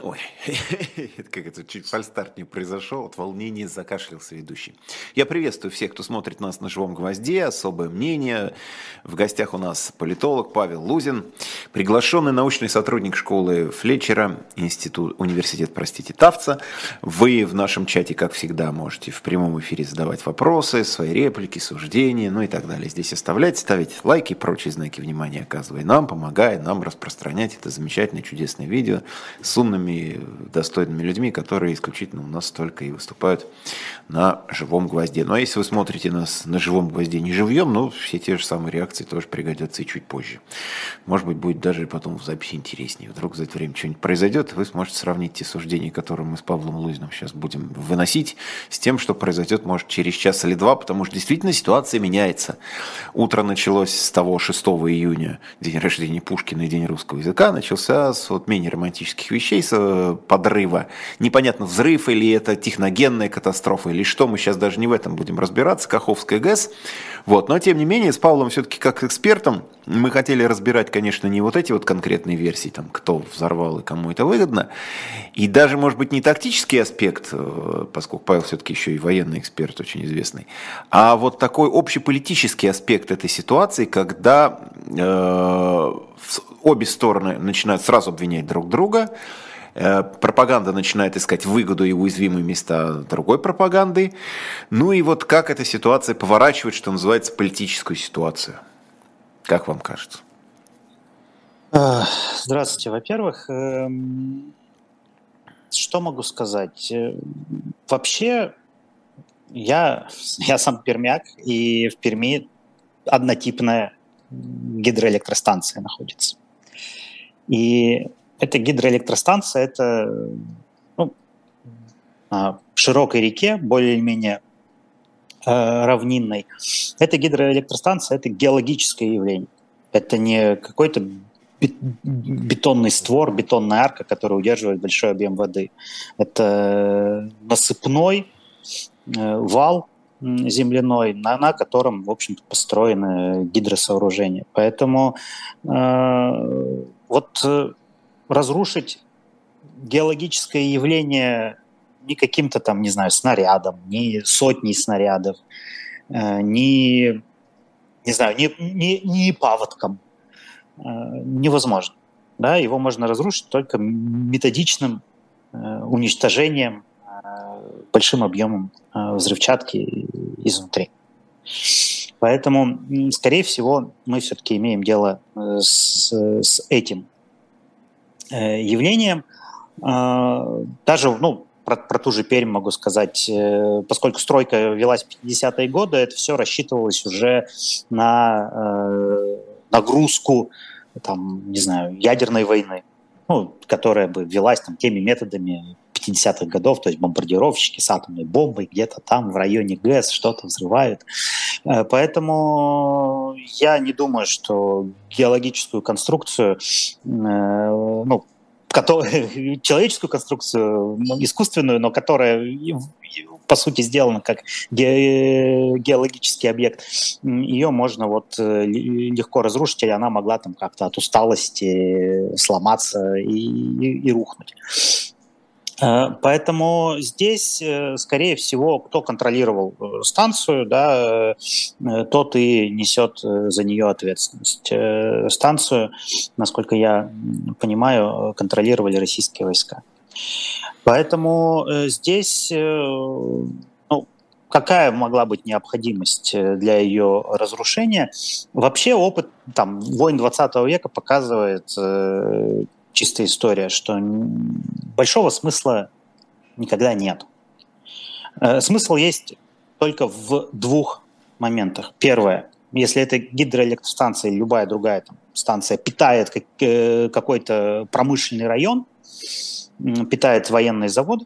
Ой, как это чуть фальстарт не произошел, от волнения закашлялся ведущий. Я приветствую всех, кто смотрит нас на живом гвозде, особое мнение. В гостях у нас политолог Павел Лузин, приглашенный научный сотрудник школы Флетчера, институт, университет, простите, Тавца. Вы в нашем чате, как всегда, можете в прямом эфире задавать вопросы, свои реплики, суждения, ну и так далее. Здесь оставлять, ставить лайки прочие знаки внимания, оказывая нам, помогая нам распространять это замечательное, чудесное видео с умными умными, достойными людьми, которые исключительно у нас только и выступают на живом гвозде. Ну а если вы смотрите нас на живом гвозде не живьем, ну все те же самые реакции тоже пригодятся и чуть позже. Может быть, будет даже потом в записи интереснее. Вдруг за это время что-нибудь произойдет, вы сможете сравнить те суждения, которые мы с Павлом Лузиным сейчас будем выносить, с тем, что произойдет, может, через час или два, потому что действительно ситуация меняется. Утро началось с того 6 июня, день рождения Пушкина и день русского языка, начался с вот менее романтических вещей, с Э, подрыва. Непонятно, взрыв или это техногенная катастрофа, или что, мы сейчас даже не в этом будем разбираться, Каховская ГЭС. Вот. Но, тем не менее, с Павлом все-таки как экспертом мы хотели разбирать, конечно, не вот эти вот конкретные версии, там, кто взорвал и кому это выгодно, и даже, может быть, не тактический аспект, э, поскольку Павел все-таки еще и военный эксперт очень известный, а вот такой общеполитический аспект этой ситуации, когда э, обе стороны начинают сразу обвинять друг друга, Э, пропаганда начинает искать выгоду и уязвимые места другой пропаганды. Ну и вот как эта ситуация поворачивает, что называется, политическую ситуацию? Как вам кажется? Э, здравствуйте. Во-первых, эм, что могу сказать? Э, вообще, я, я сам пермяк, и в Перми однотипная гидроэлектростанция находится. И это гидроэлектростанция, это ну, на широкой реке, более-менее э, равнинной. Это гидроэлектростанция, это геологическое явление. Это не какой-то бетонный створ, бетонная арка, которая удерживает большой объем воды. Это насыпной э, вал земляной, на, на котором, в общем-то, построены гидросооружения. Поэтому э, вот э, разрушить геологическое явление не каким-то там, не знаю, снарядом, не сотней снарядов, э, не, не знаю, не, не, не паводком. Э, невозможно. Да, его можно разрушить только методичным э, уничтожением большим объемом взрывчатки изнутри. Поэтому, скорее всего, мы все-таки имеем дело с, с этим явлением. А, даже, ну, про, про ту же Пермь могу сказать, э, поскольку стройка велась в 50-е годы, это все рассчитывалось уже на э, нагрузку, там, не знаю, ядерной войны, ну, которая бы велась там теми методами 50-х годов, то есть бомбардировщики с атомной бомбой где-то там в районе ГЭС что-то взрывают. Поэтому я не думаю, что геологическую конструкцию, ну, который, человеческую конструкцию, ну, искусственную, но которая по сути сделана как ге- геологический объект, ее можно вот э, легко разрушить, и она могла там как-то от усталости сломаться и, и, и рухнуть. Э, поэтому здесь, э, скорее всего, кто контролировал э, станцию, да, тот и несет за нее ответственность. Станцию, насколько я понимаю, контролировали российские войска. Поэтому здесь ну, какая могла быть необходимость для ее разрушения? Вообще опыт там, войн 20 века показывает чистая история, что большого смысла никогда нет. Э, смысл есть только в двух моментах. Первое, если это гидроэлектростанция или любая другая там, станция питает э, какой-то промышленный район, питает военный завод,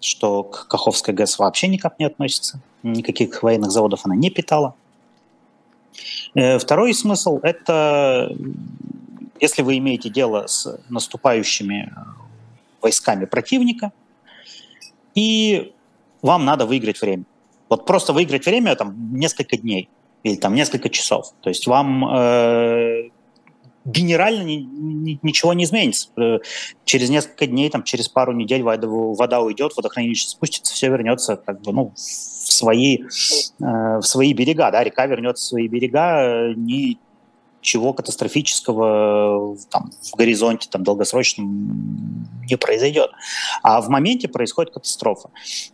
что к Каховской ГЭС вообще никак не относится. Никаких военных заводов она не питала. Э, второй смысл – это если вы имеете дело с наступающими э, войсками противника, и вам надо выиграть время. Вот просто выиграть время там несколько дней или там несколько часов. То есть вам э, генерально ни, ни, ничего не изменится. Э, через несколько дней, там, через пару недель вода, вода уйдет, водохранилище спустится, все вернется как бы, ну, в свои, э, в свои берега, да, река вернется в свои берега, ничего катастрофического там, в горизонте там, долгосрочном не произойдет. А в моменте происходит катастрофа.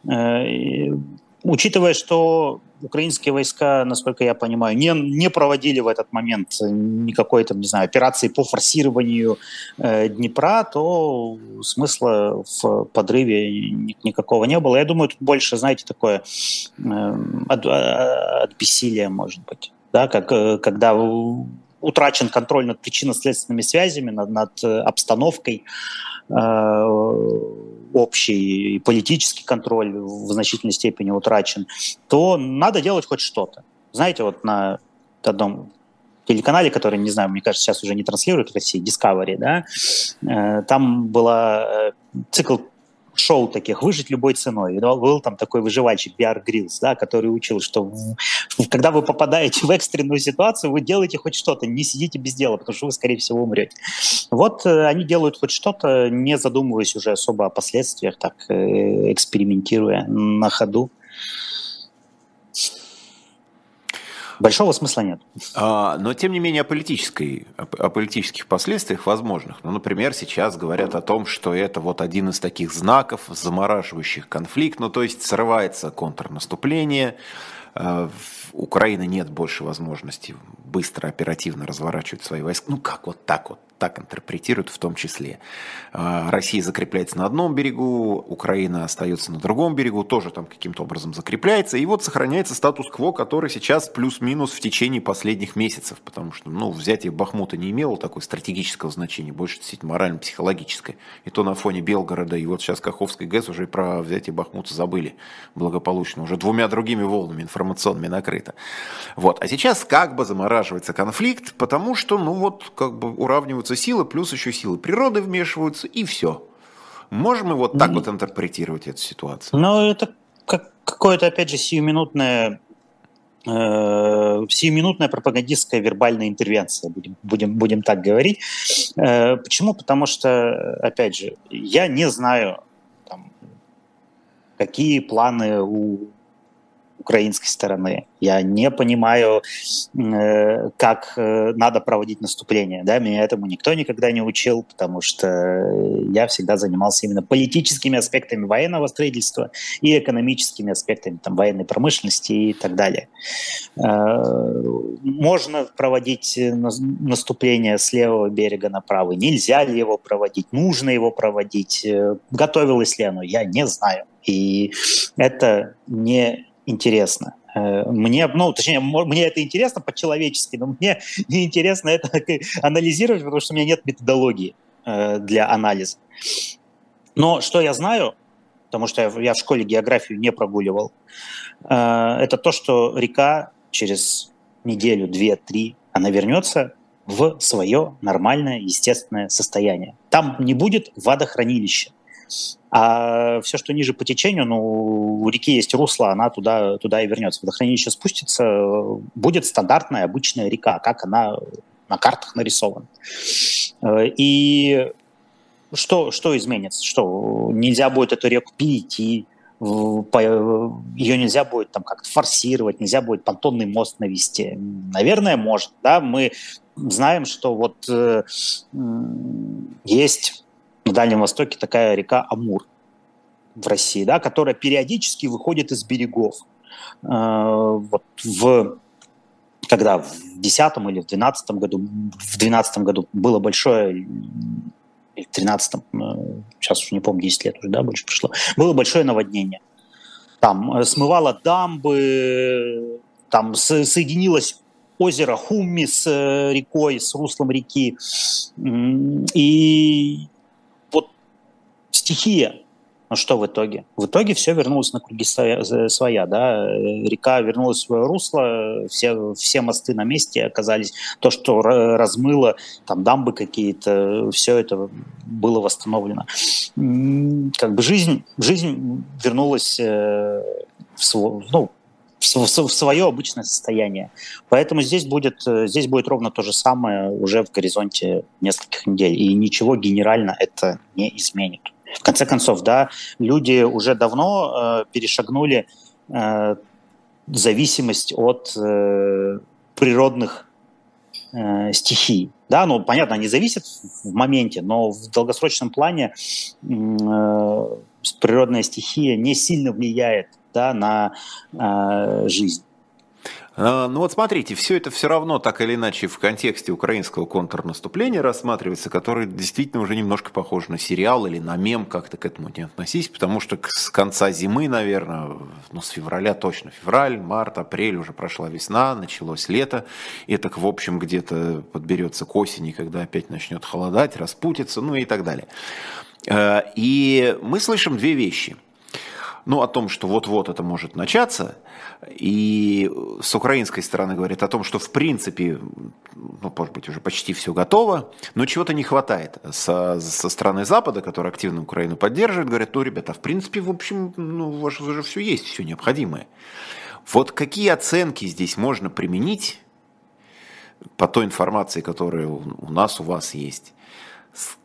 Э, учитывая, что украинские войска, насколько я понимаю, не, не проводили в этот момент никакой там, не знаю, операции по форсированию э, Днепра, то смысла в подрыве ни, никакого не было. Я думаю, тут больше, знаете, такое э, от, от бессилия, может быть. Да, как, э, когда утрачен контроль над причинно-следственными связями, над, над обстановкой, э, общий политический контроль в значительной степени утрачен, то надо делать хоть что-то. Знаете, вот на одном телеканале, который, не знаю, мне кажется, сейчас уже не транслируют в России, Discovery, да, э, там была э, цикл шоу таких «Выжить любой ценой». И был там такой выживальщик Биар Грилс, да, который учил, что когда вы попадаете в экстренную ситуацию, вы делаете хоть что-то, не сидите без дела, потому что вы, скорее всего, умрете. Вот э, они делают хоть что-то, не задумываясь уже особо о последствиях, так э, экспериментируя на ходу. Большого смысла нет. А, но, тем не менее, о, политической, о политических последствиях возможных. Ну, например, сейчас говорят о том, что это вот один из таких знаков, замораживающих конфликт. Ну, то есть срывается контрнаступление, а, Украины нет больше возможности быстро, оперативно разворачивать свои войска. Ну как, вот так вот, так интерпретируют в том числе. А, Россия закрепляется на одном берегу, Украина остается на другом берегу, тоже там каким-то образом закрепляется. И вот сохраняется статус-кво, который сейчас плюс-минус в течение последних месяцев, потому что ну, взятие Бахмута не имело такой стратегического значения, больше действительно морально-психологическое. И то на фоне Белгорода, и вот сейчас Каховской ГЭС уже про взятие Бахмута забыли благополучно. Уже двумя другими волнами информационными накрыто. Вот. А сейчас как бы замораживается конфликт, потому что, ну вот, как бы уравниваются силы, плюс еще силы природы вмешиваются, и все. Можем мы вот так вот интерпретировать эту ситуацию? Ну, это как какое-то, опять же, сиюминутное э, сиюминутная пропагандистская вербальная интервенция, будем, будем, будем так говорить. Э, почему? Потому что, опять же, я не знаю, там, какие планы у украинской стороны. Я не понимаю, э, как э, надо проводить наступление. Да? Меня этому никто никогда не учил, потому что я всегда занимался именно политическими аспектами военного строительства и экономическими аспектами там, военной промышленности и так далее. Э, можно проводить наступление с левого берега на правый. Нельзя ли его проводить? Нужно его проводить? Готовилось ли оно? Я не знаю. И это не интересно. Э, мне, ну, точнее, мне это интересно по-человечески, но мне не интересно это анализировать, потому что у меня нет методологии э, для анализа. Но что я знаю, потому что я в школе географию не прогуливал, э, это то, что река через неделю, две, три, она вернется в свое нормальное, естественное состояние. Там не будет водохранилища. А все, что ниже по течению, ну, у реки есть русло, она туда, туда и вернется. Водохранилище спустится, будет стандартная обычная река, как она на картах нарисована. И что, что изменится? Что нельзя будет эту реку перейти, ее нельзя будет там как-то форсировать, нельзя будет понтонный мост навести. Наверное, может. Да? Мы знаем, что вот э, есть на Дальнем Востоке такая река Амур в России, да, которая периодически выходит из берегов. Э, вот в когда в 2010 или в 2012 году, в 2012 году было большое, или в 2013, э, сейчас уже не помню, 10 лет уже, да, больше прошло, было большое наводнение. Там э, смывало дамбы, там соединилось озеро Хумми с рекой, с руслом реки. И стихия. Но что в итоге? В итоге все вернулось на круги своя, да, река вернулась в свое русло, все, все мосты на месте оказались, то, что размыло, там дамбы какие-то, все это было восстановлено. Как бы жизнь, жизнь вернулась э, в свой, ну, в свое обычное состояние. Поэтому здесь будет, э, здесь будет ровно то же самое уже в горизонте нескольких недель. И ничего генерально это не изменит. В конце концов, да, люди уже давно э, перешагнули э, зависимость от э, природных э, стихий. Да, ну, понятно, они зависят в моменте, но в долгосрочном плане э, природная стихия не сильно влияет да, на э, жизнь. А, ну вот смотрите, все это все равно так или иначе в контексте украинского контрнаступления рассматривается, который действительно уже немножко похож на сериал или на мем, как-то к этому не относись, потому что с конца зимы, наверное, ну с февраля точно, февраль, март, апрель, уже прошла весна, началось лето, и так в общем где-то подберется к осени, когда опять начнет холодать, распутиться, ну и так далее. Э, и мы слышим две вещи – ну, о том, что вот-вот это может начаться, и с украинской стороны говорят о том, что в принципе, ну, может быть, уже почти все готово, но чего-то не хватает. Со, со стороны Запада, который активно Украину поддерживает, говорят, ну, ребята, в принципе, в общем, ну, у вас уже все есть, все необходимое. Вот какие оценки здесь можно применить по той информации, которая у нас, у вас есть?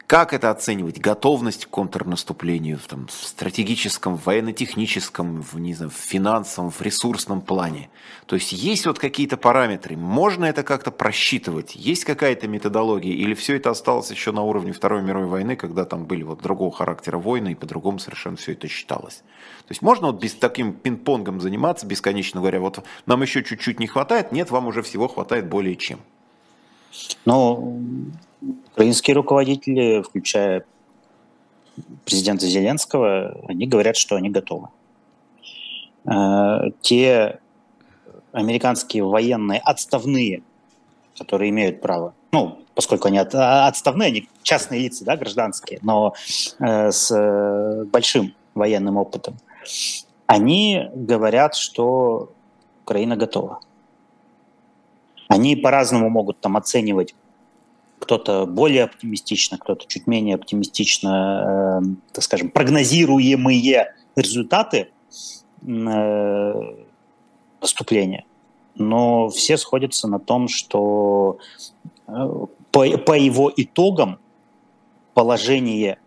Как это оценивать? Готовность к контрнаступлению там, в стратегическом, военно-техническом, в, не знаю, в финансовом, в ресурсном плане? То есть есть вот какие-то параметры, можно это как-то просчитывать? Есть какая-то методология? Или все это осталось еще на уровне Второй мировой войны, когда там были вот другого характера войны и по-другому совершенно все это считалось? То есть можно вот без таким пинг-понгом заниматься, бесконечно говоря, вот нам еще чуть-чуть не хватает, нет, вам уже всего хватает более чем. Ну, Украинские руководители, включая президента Зеленского, они говорят, что они готовы. Э, те американские военные отставные, которые имеют право, ну, поскольку они отставные, они частные лица, да, гражданские, но э, с большим военным опытом, они говорят, что Украина готова. Они по-разному могут там оценивать кто-то более оптимистично, кто-то чуть менее оптимистично, э, так скажем, прогнозируемые результаты э, наступления. Но все сходятся на том, что э, по, по его итогам положение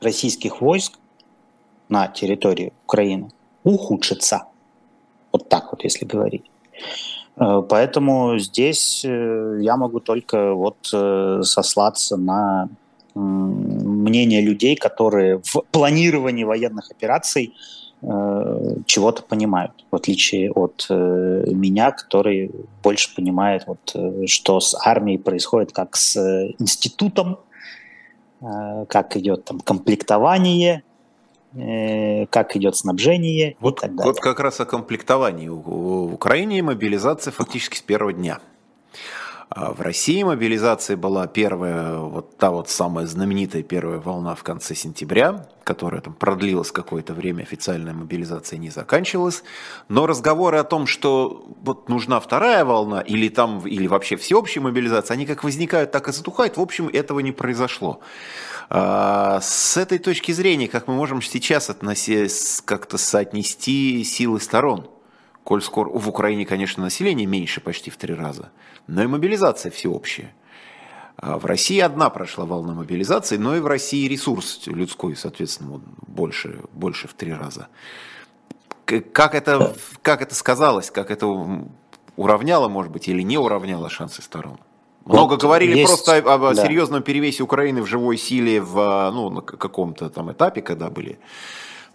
российских войск на территории Украины ухудшится. Вот так вот, если говорить. Э, поэтому здесь э, я могу только вот э, сослаться на мнение людей, которые в планировании военных операций чего-то понимают, в отличие от меня, который больше понимает, вот, что с армией происходит, как с институтом, как идет там комплектование, как идет снабжение вот, и так далее. Вот как раз о комплектовании. В Украине мобилизация фактически с первого дня. А в России мобилизация была первая, вот та вот самая знаменитая первая волна в конце сентября, которая там продлилась какое-то время, официальная мобилизация не заканчивалась. Но разговоры о том, что вот нужна вторая волна или там, или вообще всеобщая мобилизация, они как возникают, так и затухают. В общем, этого не произошло. А, с этой точки зрения, как мы можем сейчас относить, как-то соотнести силы сторон? Коль скоро в Украине, конечно, население меньше почти в три раза, но и мобилизация всеобщая. А в России одна прошла волна мобилизации, но и в России ресурс людской, соответственно, больше, больше в три раза. Как это, как это сказалось, как это уравняло, может быть, или не уравняло шансы сторон? Много вот говорили есть, просто об, о да. серьезном перевесе Украины в живой силе в ну, на каком-то там этапе, когда были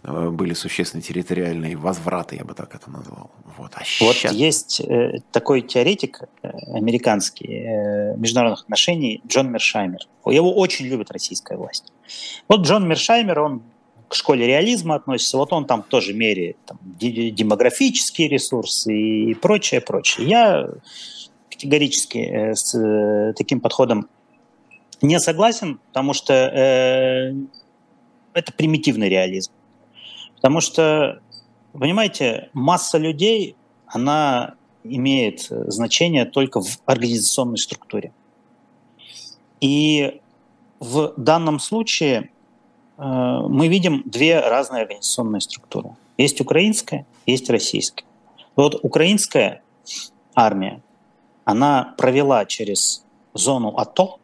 э, были существенные территориальные возвраты, я бы так это назвал. Вот, а вот сейчас... есть э, такой теоретик э, американский э, международных отношений Джон Мершаймер. Его очень любит российская власть. Вот Джон Мершаймер, он к школе реализма относится, вот он там тоже меряет там, демографические ресурсы и прочее, прочее. Я категорически э, с э, таким подходом не согласен, потому что э, это примитивный реализм. Потому что, понимаете, масса людей, она имеет значение только в организационной структуре. И в данном случае мы видим две разные организационные структуры. Есть украинская, есть российская. Вот украинская армия, она провела через зону АТО,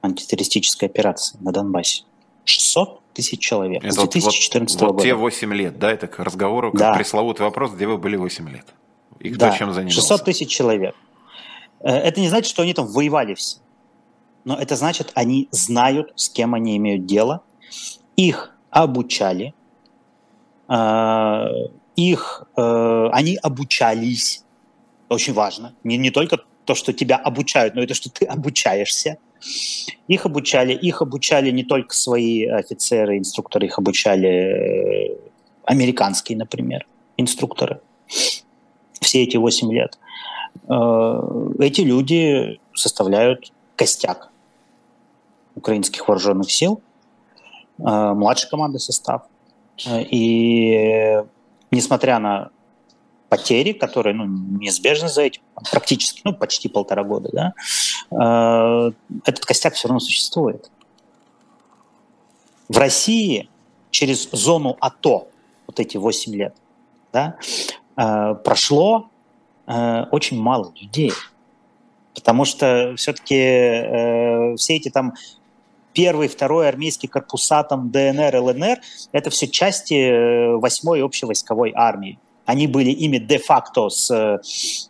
антитеррористической операции на Донбассе, 600 тысяч человек это с 2014 вот, вот, года. Вот те 8 лет, да, это к разговору, как да. пресловутый вопрос, где вы были 8 лет. И кто да, чем занимался? 600 тысяч человек. Э, это не значит, что они там воевали все. Но это значит, они знают, с кем они имеют дело. Их обучали. Э, их, э, они обучались. Очень важно. Не, не только то, что тебя обучают, но и то, что ты обучаешься. Их обучали, их обучали не только свои офицеры, инструкторы, их обучали американские, например, инструкторы все эти 8 лет. Э, эти люди составляют костяк украинских вооруженных сил, э, младший командный состав. Э, и несмотря на потери, которые ну, неизбежны за этим, практически, ну, почти полтора года, да, этот костяк все равно существует. В России через зону АТО, вот эти 8 лет, да, Э, прошло э, очень мало людей. Потому что все-таки э, все эти там первый, второй армейский корпуса, там ДНР, ЛНР, это все части восьмой общевойсковой армии. Они были ими де-факто с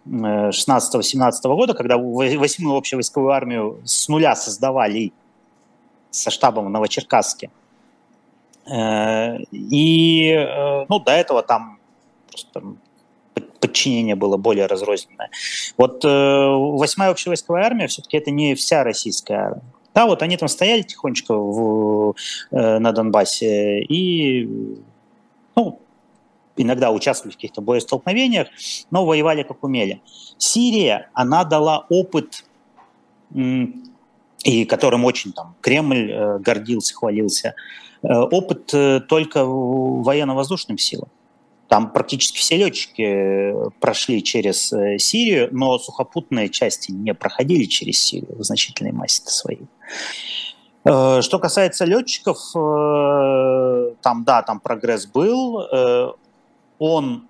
16-17 года, когда восьмую общевойсковую армию с нуля создавали со штабом в Новочеркасске. И ну, до этого там просто подчинение было более разрозненное. Вот э, восьмая общевойсковая армия все-таки это не вся российская армия. Да, вот они там стояли тихонечко в, э, на Донбассе и ну, иногда участвовали в каких-то боестолкновениях, но воевали как умели. Сирия, она дала опыт, и которым очень там Кремль э, гордился, хвалился, э, опыт э, только военно-воздушным силам. Там практически все летчики прошли через Сирию, но сухопутные части не проходили через Сирию в значительной массе своей. Что касается летчиков, там, да, там прогресс был. Он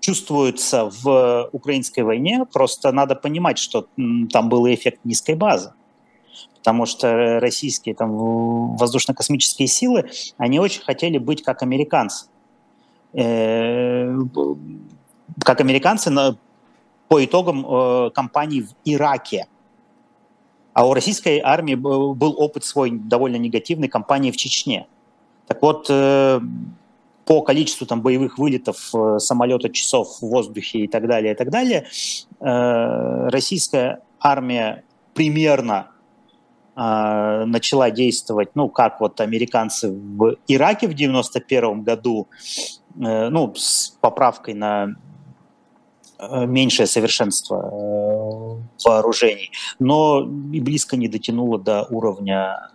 чувствуется в украинской войне, просто надо понимать, что там был эффект низкой базы. Потому что российские там, воздушно-космические силы, они очень хотели быть как американцы Э, как американцы по итогам э, кампании в Ираке. А у российской армии был опыт свой довольно негативной кампании в Чечне. Так вот, э, по количеству там, боевых вылетов э, самолета, часов в воздухе и так далее, и так далее, э, российская армия примерно э, начала действовать, ну, как вот американцы в Ираке в 91 году, ну, с поправкой на меньшее совершенство вооружений, но и близко не дотянуло до уровня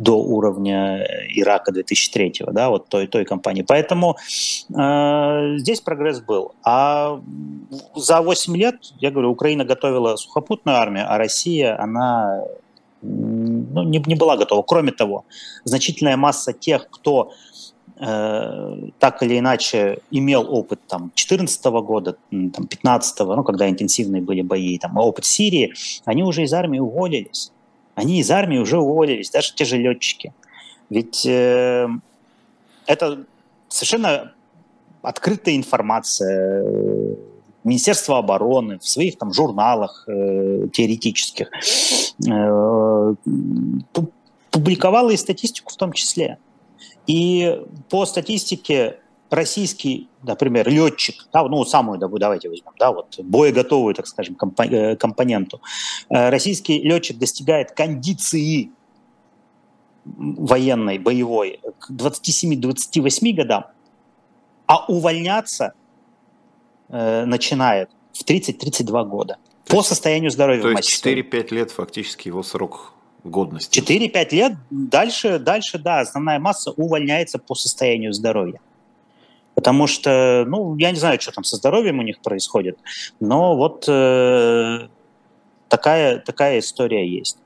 до уровня Ирака 2003, да, вот той, той компании. Поэтому э, здесь прогресс был. А за 8 лет, я говорю, Украина готовила сухопутную армию, а Россия, она ну, не, не была готова. Кроме того, значительная масса тех, кто Э, так или иначе имел опыт там 2014 года, там 15 ну, когда интенсивные были бои, там опыт Сирии, они уже из армии уволились. Они из армии уже уволились, даже те же летчики. Ведь э, это совершенно открытая информация. Министерство обороны в своих там журналах э, теоретических э, публиковало и статистику в том числе. И по статистике российский, например, летчик, да, ну, самую, давайте возьмем, да, вот боеготовую, так скажем, э, компоненту, э, российский летчик достигает кондиции военной, боевой к 27-28 годам, а увольняться э, начинает в 30-32 года по состоянию здоровья. То есть 4-5 лет фактически его срок годности. 4-5 лет, дальше, дальше, да, основная масса увольняется по состоянию здоровья. Потому что, ну, я не знаю, что там со здоровьем у них происходит, но вот э, такая, такая история есть.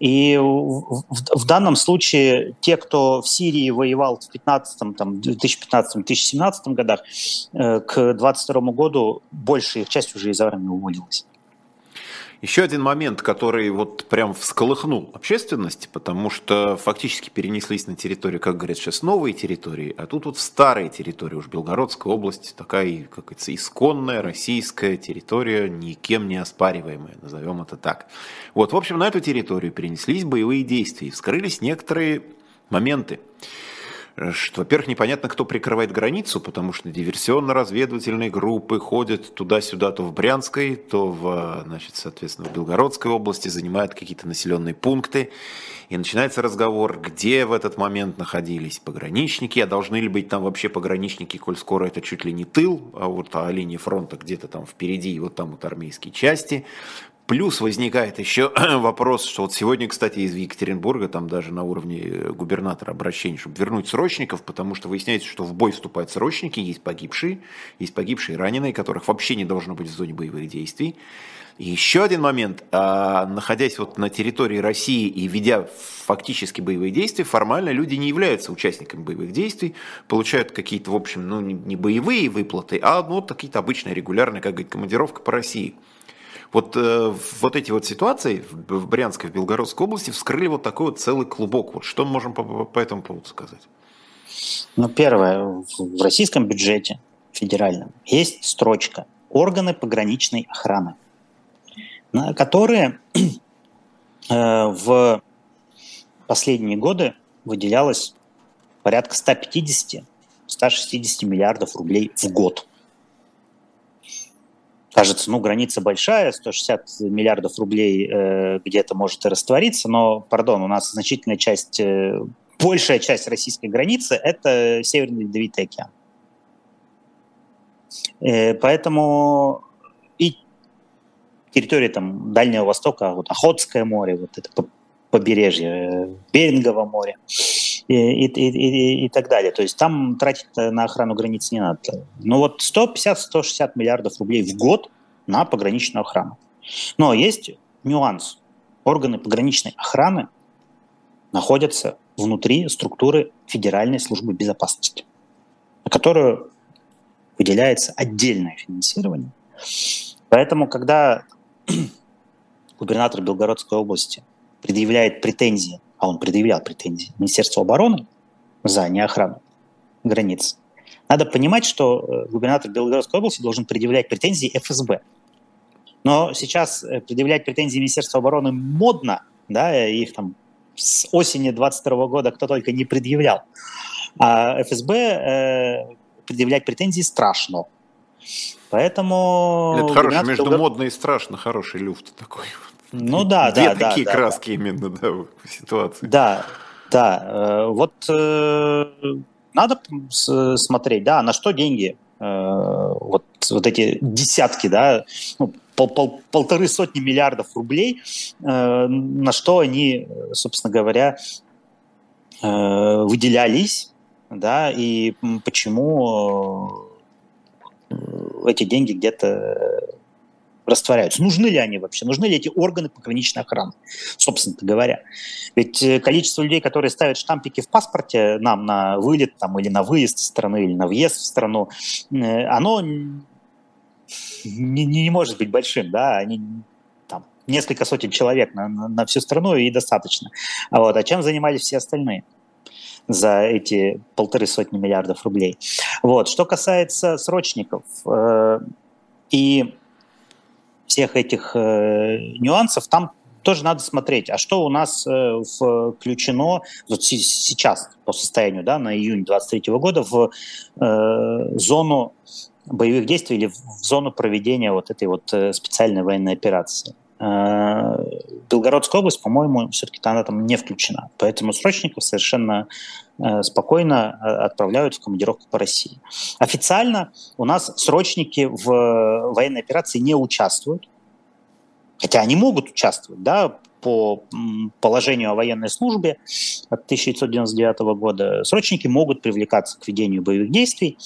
И в, в, в данном случае те, кто в Сирии воевал в 15, там, 2015-2017 годах, э, к 2022 году большая их часть уже из армии уволилась. Еще один момент, который вот прям всколыхнул общественность, потому что фактически перенеслись на территорию, как говорят сейчас, новые территории, а тут вот старые территории, уж Белгородская область, такая, как говорится, исконная российская территория, никем не оспариваемая, назовем это так. Вот, в общем, на эту территорию перенеслись боевые действия, вскрылись некоторые моменты что, во-первых, непонятно, кто прикрывает границу, потому что диверсионно-разведывательные группы ходят туда-сюда, то в Брянской, то в, значит, соответственно, в Белгородской области, занимают какие-то населенные пункты. И начинается разговор, где в этот момент находились пограничники, а должны ли быть там вообще пограничники, коль скоро это чуть ли не тыл, а вот а линия фронта где-то там впереди, и вот там вот армейские части. Плюс возникает еще вопрос, что вот сегодня, кстати, из Екатеринбурга, там даже на уровне э, губернатора обращение, чтобы вернуть срочников, потому что выясняется, что в бой вступают срочники, есть погибшие, есть погибшие раненые, которых вообще не должно быть в зоне боевых действий. И еще один момент, а, находясь вот на территории России и ведя фактически боевые действия, формально люди не являются участниками боевых действий, получают какие-то, в общем, ну не боевые выплаты, а ну, какие-то обычные регулярные, как говорить, командировка по России. Вот, э, вот эти вот ситуации в Брянской, в Белгородской области вскрыли вот такой вот целый клубок. Вот что мы можем по, по этому поводу сказать? Ну, первое, в российском бюджете федеральном есть строчка «Органы пограничной охраны», которые э, в последние годы выделялось порядка 150-160 миллиардов рублей в год кажется, ну, граница большая, 160 миллиардов рублей э, где-то может и раствориться, но, пардон, у нас значительная часть, э, большая часть российской границы – это Северный Ледовитый океан. Э, поэтому и территория там Дальнего Востока, вот Охотское море, вот это побережье, э, Берингово море – и, и, и, и так далее. То есть там тратить на охрану границ не надо. Но вот 150-160 миллиардов рублей в год на пограничную охрану. Но есть нюанс. Органы пограничной охраны находятся внутри структуры Федеральной службы безопасности, на которую выделяется отдельное финансирование. Поэтому, когда губернатор Белгородской области предъявляет претензии а он предъявлял претензии Министерству обороны за неохрану границ, надо понимать, что э, губернатор Белгородской области должен предъявлять претензии ФСБ. Но сейчас э, предъявлять претензии Министерства обороны модно, да, их там с осени 22 года кто только не предъявлял. А ФСБ э, предъявлять претензии страшно. Поэтому... Это хороший, между Белгород... модно и страшно хороший люфт такой. Ну да, Две да, такие да, краски да. именно, да, в ситуации. Да, да. Э, вот э, надо смотреть, да, на что деньги. Э, вот, вот эти десятки, да, ну, пол, пол, полторы сотни миллиардов рублей, на что они, собственно говоря, выделялись, да, и почему эти деньги где-то растворяются. Нужны ли они вообще? Нужны ли эти органы пограничной охраны, собственно говоря? Ведь э, количество людей, которые ставят штампики в паспорте нам на вылет там, или на выезд из страны, или на въезд в страну, э, оно не, не может быть большим. Да? Они там, несколько сотен человек на, на, на всю страну и достаточно. А, вот, а чем занимались все остальные? за эти полторы сотни миллиардов рублей. Вот. Что касается срочников э, и всех этих э, нюансов, там тоже надо смотреть, а что у нас э, включено вот сейчас по состоянию да, на июнь 2023 года в э, зону боевых действий или в зону проведения вот этой вот э, специальной военной операции. Э, Белгородская область, по-моему, все-таки она там не включена. Поэтому срочников совершенно э, спокойно отправляют в командировку по России. Официально у нас срочники в военной операции не участвуют, хотя они могут участвовать, да, по положению о военной службе от 1999 года срочники могут привлекаться к ведению боевых действий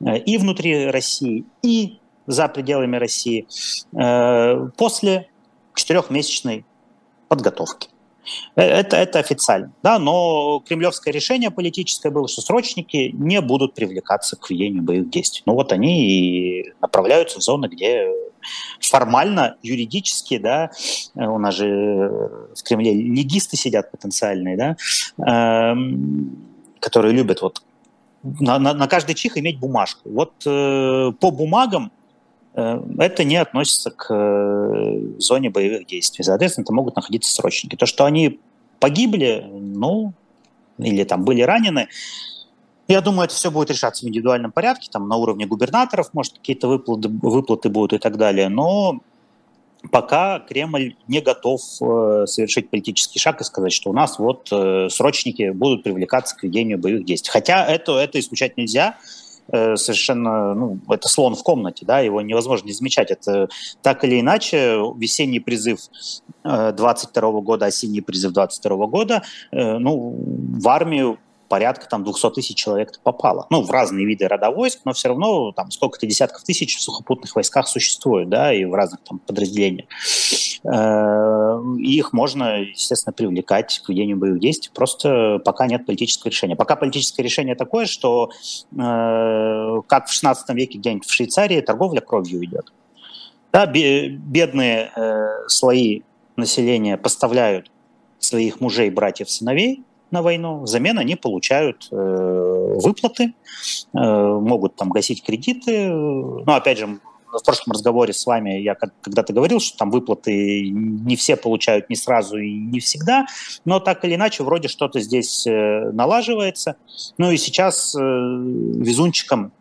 э, и внутри России, и за пределами России после четырехмесячной подготовки. Э, это, это официально, да, но кремлевское решение политическое было, что срочники не будут привлекаться к ведению боевых действий. Ну вот они и направляются в зоны, где формально, юридически, да, у нас же в Кремле легисты сидят потенциальные, да, эм, которые любят вот на, на, на каждый чих иметь бумажку. Вот э, по бумагам э, это не относится к э, зоне боевых действий. Соответственно, это могут находиться срочники. То, что они погибли, ну, или там были ранены, я думаю, это все будет решаться в индивидуальном порядке, там на уровне губернаторов, может, какие-то выплаты, выплаты будут и так далее. Но пока Кремль не готов э, совершить политический шаг и сказать, что у нас вот э, срочники будут привлекаться к ведению боевых действий. Хотя это, это исключать нельзя, э, совершенно, ну, это слон в комнате, да, его невозможно не замечать. Это так или иначе весенний призыв 22 года, осенний призыв 22 года, ну, в армию порядка там 200 тысяч человек попало. Ну, в разные виды рода войск, но все равно там сколько-то десятков тысяч в сухопутных войсках существует, да, и в разных там подразделениях. Э, их можно, естественно, привлекать к ведению боевых действий, просто пока нет политического решения. Пока политическое решение такое, что э, как в 16 веке где-нибудь в Швейцарии торговля кровью идет. Да, бедные э, слои населения поставляют своих мужей, братьев, сыновей на войну, взамен они получают э, выплаты, э, могут там гасить кредиты. Ну, опять же, в прошлом разговоре с вами я когда-то говорил, что там выплаты не все получают не сразу и не всегда, но так или иначе вроде что-то здесь э, налаживается. Ну и сейчас э, везунчиком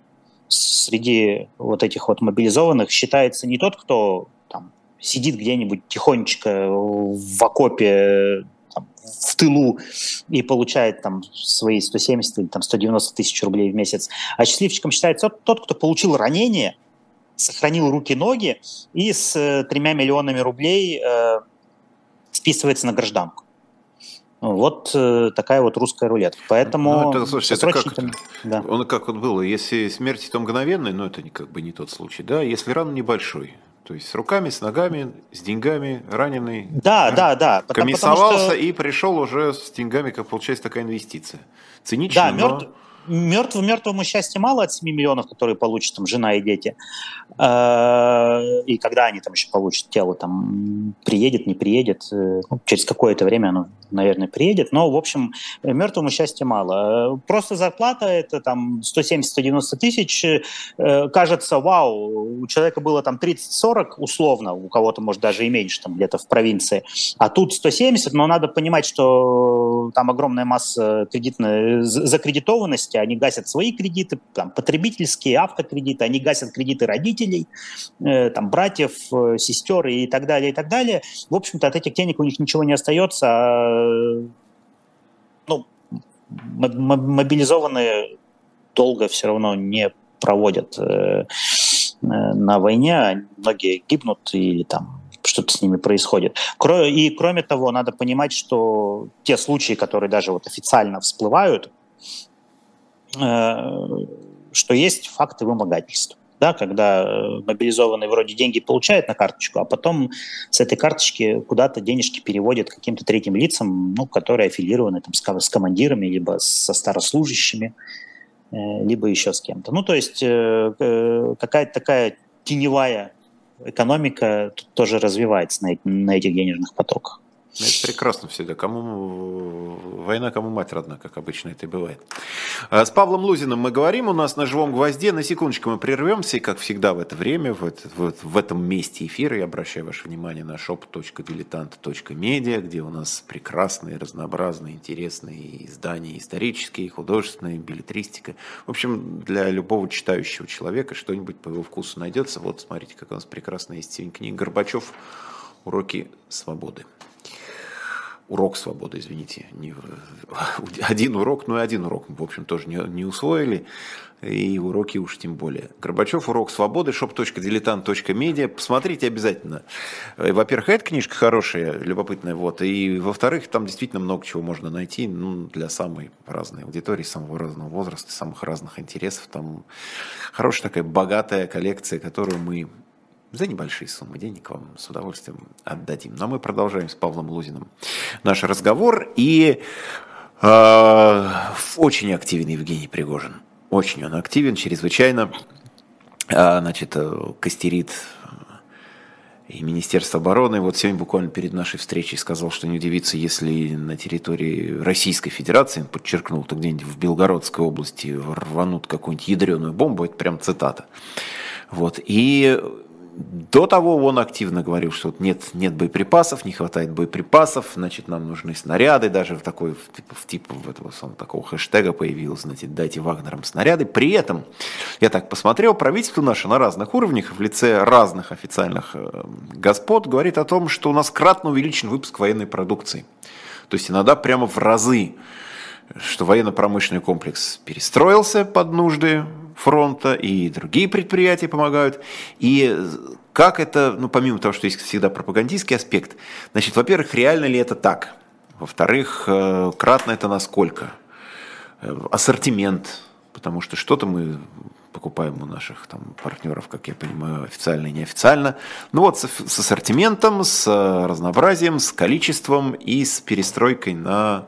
среди вот этих вот мобилизованных считается не тот, кто там, сидит где-нибудь тихонечко в окопе в тылу и получает там свои 170 или там 190 тысяч рублей в месяц. А счастливчиком считается тот, кто получил ранение, сохранил руки-ноги и с э, тремя миллионами рублей э, списывается на гражданку. Вот э, такая вот русская рулетка. Поэтому ну, это, слушайте, это как, да. он как вот было, если смерть то мгновенная, но это как бы не тот случай, да, если ран небольшой, то есть с руками, с ногами, с деньгами, раненый. Да, да, да. Потому, комиссовался потому что... и пришел уже с деньгами, как получается такая инвестиция. Цинично, да, но мертв, мертвому счастья мало от 7 миллионов, которые получат там жена и дети. А, и когда они там еще получат тело, там приедет, не приедет, э, ну, через какое-то время оно, наверное, приедет. Но, в общем, мертвому счастья мало. Просто зарплата это там 170-190 тысяч. Э, кажется, вау, у человека было там 30-40 условно, у кого-то, может, даже и меньше, там где-то в провинции. А тут 170, но надо понимать, что там огромная масса кредитной закредитованности, есть они гасят свои кредиты, там, потребительские, автокредиты, они гасят кредиты родителей, э, там, братьев, э, сестер и так далее, и так далее. В общем-то, от этих денег у них ничего не остается. А, ну, мобилизованные долго все равно не проводят э, э, на войне, многие гибнут или там что-то с ними происходит. И кроме того, надо понимать, что те случаи, которые даже вот официально всплывают, что есть факты вымогательства. Да, когда э, мобилизованный вроде деньги получает на карточку, а потом с этой карточки куда-то денежки переводят каким-то третьим лицам, ну, которые аффилированы там, с, командирами, либо со старослужащими, э, либо еще с кем-то. Ну, то есть какая-то такая теневая экономика тоже развивается на, на этих денежных потоках. Ну, это прекрасно всегда. Кому война, кому мать родна, как обычно это и бывает. А, с Павлом Лузиным мы говорим у нас на живом гвозде. На секундочку мы прервемся, и как всегда в это время, в, это, в, этом месте эфира, я обращаю ваше внимание на shop.diletant.media, где у нас прекрасные, разнообразные, интересные издания исторические, художественные, билетристика. В общем, для любого читающего человека что-нибудь по его вкусу найдется. Вот смотрите, как у нас прекрасно есть книга Горбачев «Уроки свободы» урок свободы, извините, не, один урок, ну и один урок мы, в общем, тоже не, не усвоили, и уроки уж тем более. Горбачев, урок свободы, shop.diletant.media, посмотрите обязательно. Э, во-первых, эта книжка хорошая, любопытная, вот, и во-вторых, там действительно много чего можно найти, ну, для самой разной аудитории, самого разного возраста, самых разных интересов, там хорошая такая богатая коллекция, которую мы За небольшие суммы денег вам с удовольствием отдадим. Но мы продолжаем с Павлом Лузиным наш разговор. И э, очень активен Евгений Пригожин. Очень он активен, чрезвычайно. Э, значит, костерит и Министерство обороны вот сегодня буквально перед нашей встречей сказал, что не удивится, если на территории Российской Федерации, подчеркнул, то где-нибудь в Белгородской области рванут какую-нибудь ядреную бомбу, это прям цитата. Вот. И до того он активно говорил, что нет, нет боеприпасов, не хватает боеприпасов, значит, нам нужны снаряды, даже в такой, в, типа, в типа этого самого такого хэштега появился, значит, дайте Вагнерам снаряды. При этом, я так посмотрел, правительство наше на разных уровнях, в лице разных официальных э, господ, говорит о том, что у нас кратно увеличен выпуск военной продукции. То есть иногда прямо в разы что военно-промышленный комплекс перестроился под нужды фронта, и другие предприятия помогают. И как это, ну, помимо того, что есть всегда пропагандистский аспект, значит, во-первых, реально ли это так? Во-вторых, э, кратно это насколько? Э, ассортимент, потому что что-то мы покупаем у наших там, партнеров, как я понимаю, официально и неофициально. Ну вот с, с ассортиментом, с разнообразием, с количеством и с перестройкой на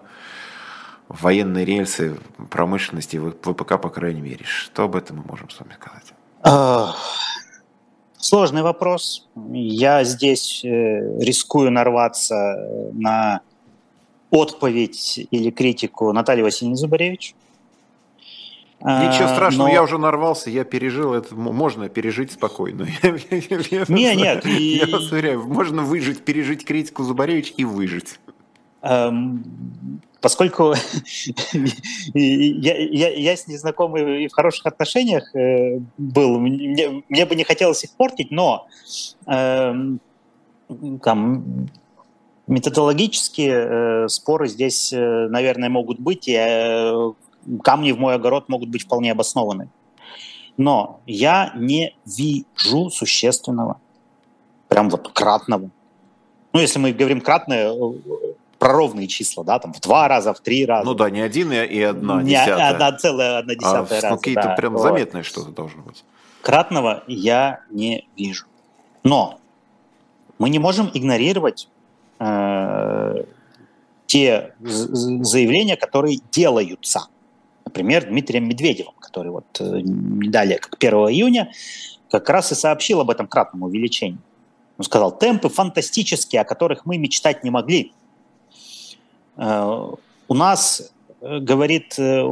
военные рельсы промышленности ВПК, по крайней мере. Что об этом мы можем с вами сказать? А, сложный вопрос. Я здесь э, рискую нарваться на отповедь или критику Натальи Васильевны Зубаревич. Ничего а, страшного, но... я уже нарвался, я пережил это, можно пережить спокойно. Не, нет. Я вас уверяю, можно выжить, пережить критику Зубаревич и выжить. Поскольку я, я, я с ней знаком и в хороших отношениях э, был, мне, мне бы не хотелось их портить, но э, там методологические э, споры здесь, э, наверное, могут быть, и э, камни в мой огород могут быть вполне обоснованы. Но я не вижу существенного, прям вот кратного. Ну, если мы говорим кратное, про ровные числа, да, там в два раза, в три раза. Ну да, не один и одна не десятая. одна целая, одна десятая а, раза. какие-то да, прям вот. заметное что-то должно быть. Кратного я не вижу. Но мы не можем игнорировать э, те заявления, которые делаются. Например, Дмитрием Медведевым, который вот э, не далее, как 1 июня, как раз и сообщил об этом кратном увеличении. Он сказал, темпы фантастические, о которых мы мечтать не могли. Э, у нас, э, говорит, э,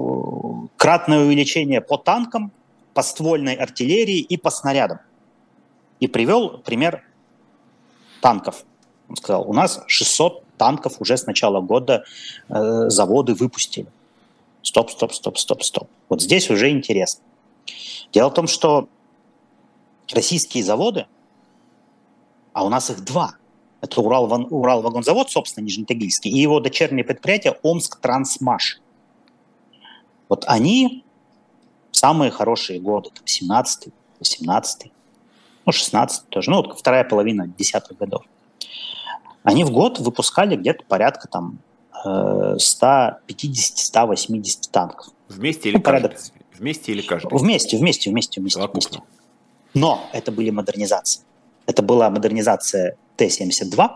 кратное увеличение по танкам, по ствольной артиллерии и по снарядам. И привел пример танков. Он сказал, у нас 600 танков уже с начала года заводы выпустили. Стоп, стоп, стоп, стоп, стоп. Вот здесь уже интересно. Дело в том, что российские заводы, а у нас их два – это Урал, Урал-вагонзавод, собственно, Нижнетагильский, и его дочернее предприятие Омск Трансмаш. Вот они самые хорошие годы, там, 17 18 ну, 16 тоже, ну, вот вторая половина десятых годов. Они в год выпускали где-то порядка там 150-180 э, танков. Вместе или ну, порядок... Вместе или каждый? Вместе, вместе, вместе, вместе. вместе. Но это были модернизации. Это была модернизация Т-72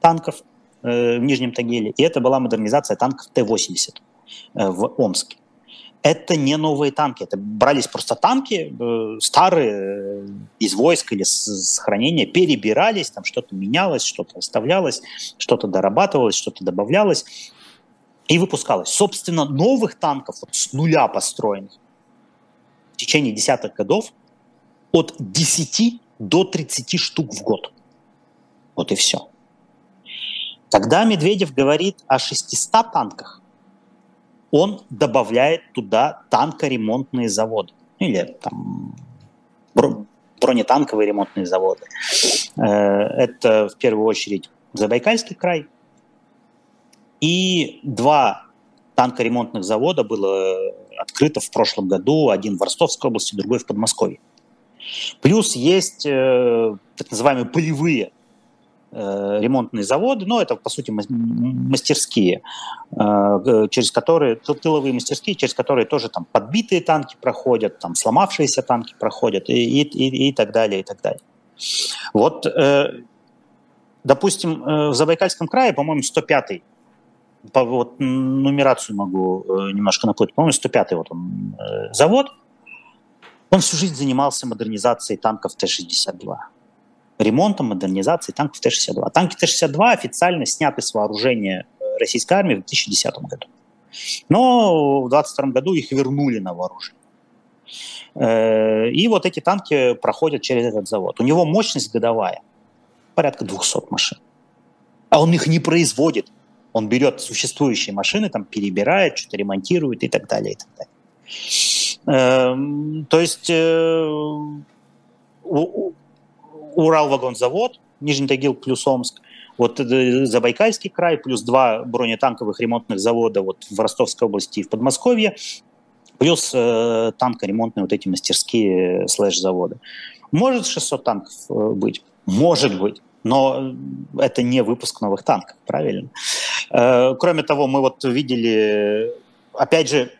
танков э, в Нижнем Тагиле, и это была модернизация танков Т-80 э, в Омске. Это не новые танки, это брались просто танки э, старые из войск или с хранения, перебирались, там что-то менялось, что-то оставлялось, что-то дорабатывалось, что-то добавлялось и выпускалось. Собственно, новых танков вот с нуля построенных в течение десятых годов от 10 до 30 штук в год. Вот и все. Когда Медведев говорит о 600 танках, он добавляет туда танкоремонтные заводы. Или там бронетанковые ремонтные заводы. Э, это в первую очередь Забайкальский край. И два танкоремонтных завода было открыто в прошлом году. Один в Ростовской области, другой в Подмосковье. Плюс есть э, так называемые полевые э, ремонтные заводы, но это, по сути, мастерские, э, через которые, тыловые мастерские, через которые тоже там подбитые танки проходят, там сломавшиеся танки проходят и, и, и, и так далее, и так далее. Вот, допустим, в Забайкальском крае, по-моему, 105-й, по, вот нумерацию могу немножко напутать, по-моему, 105-й вот он, завод, он всю жизнь занимался модернизацией танков Т-62 ремонтом, модернизацией танков Т-62. Танки Т-62 официально сняты с вооружения э, российской армии в 2010 году. Но в 2022 году их вернули на вооружение. Э, и вот эти танки проходят через этот завод. У него мощность годовая порядка 200 машин. А он их не производит. Он берет существующие машины, там перебирает, что-то ремонтирует и так далее. И так далее. Эм, то есть э, Уралвагонзавод, Нижний Тагил плюс Омск, вот э, Забайкальский край, плюс два бронетанковых ремонтных завода вот в Ростовской области и в Подмосковье, плюс э, танкоремонтные вот эти мастерские слэш-заводы. Может 600 танков э, быть? Может быть. Но это не выпуск новых танков, правильно? Э, кроме того, мы вот видели, опять же,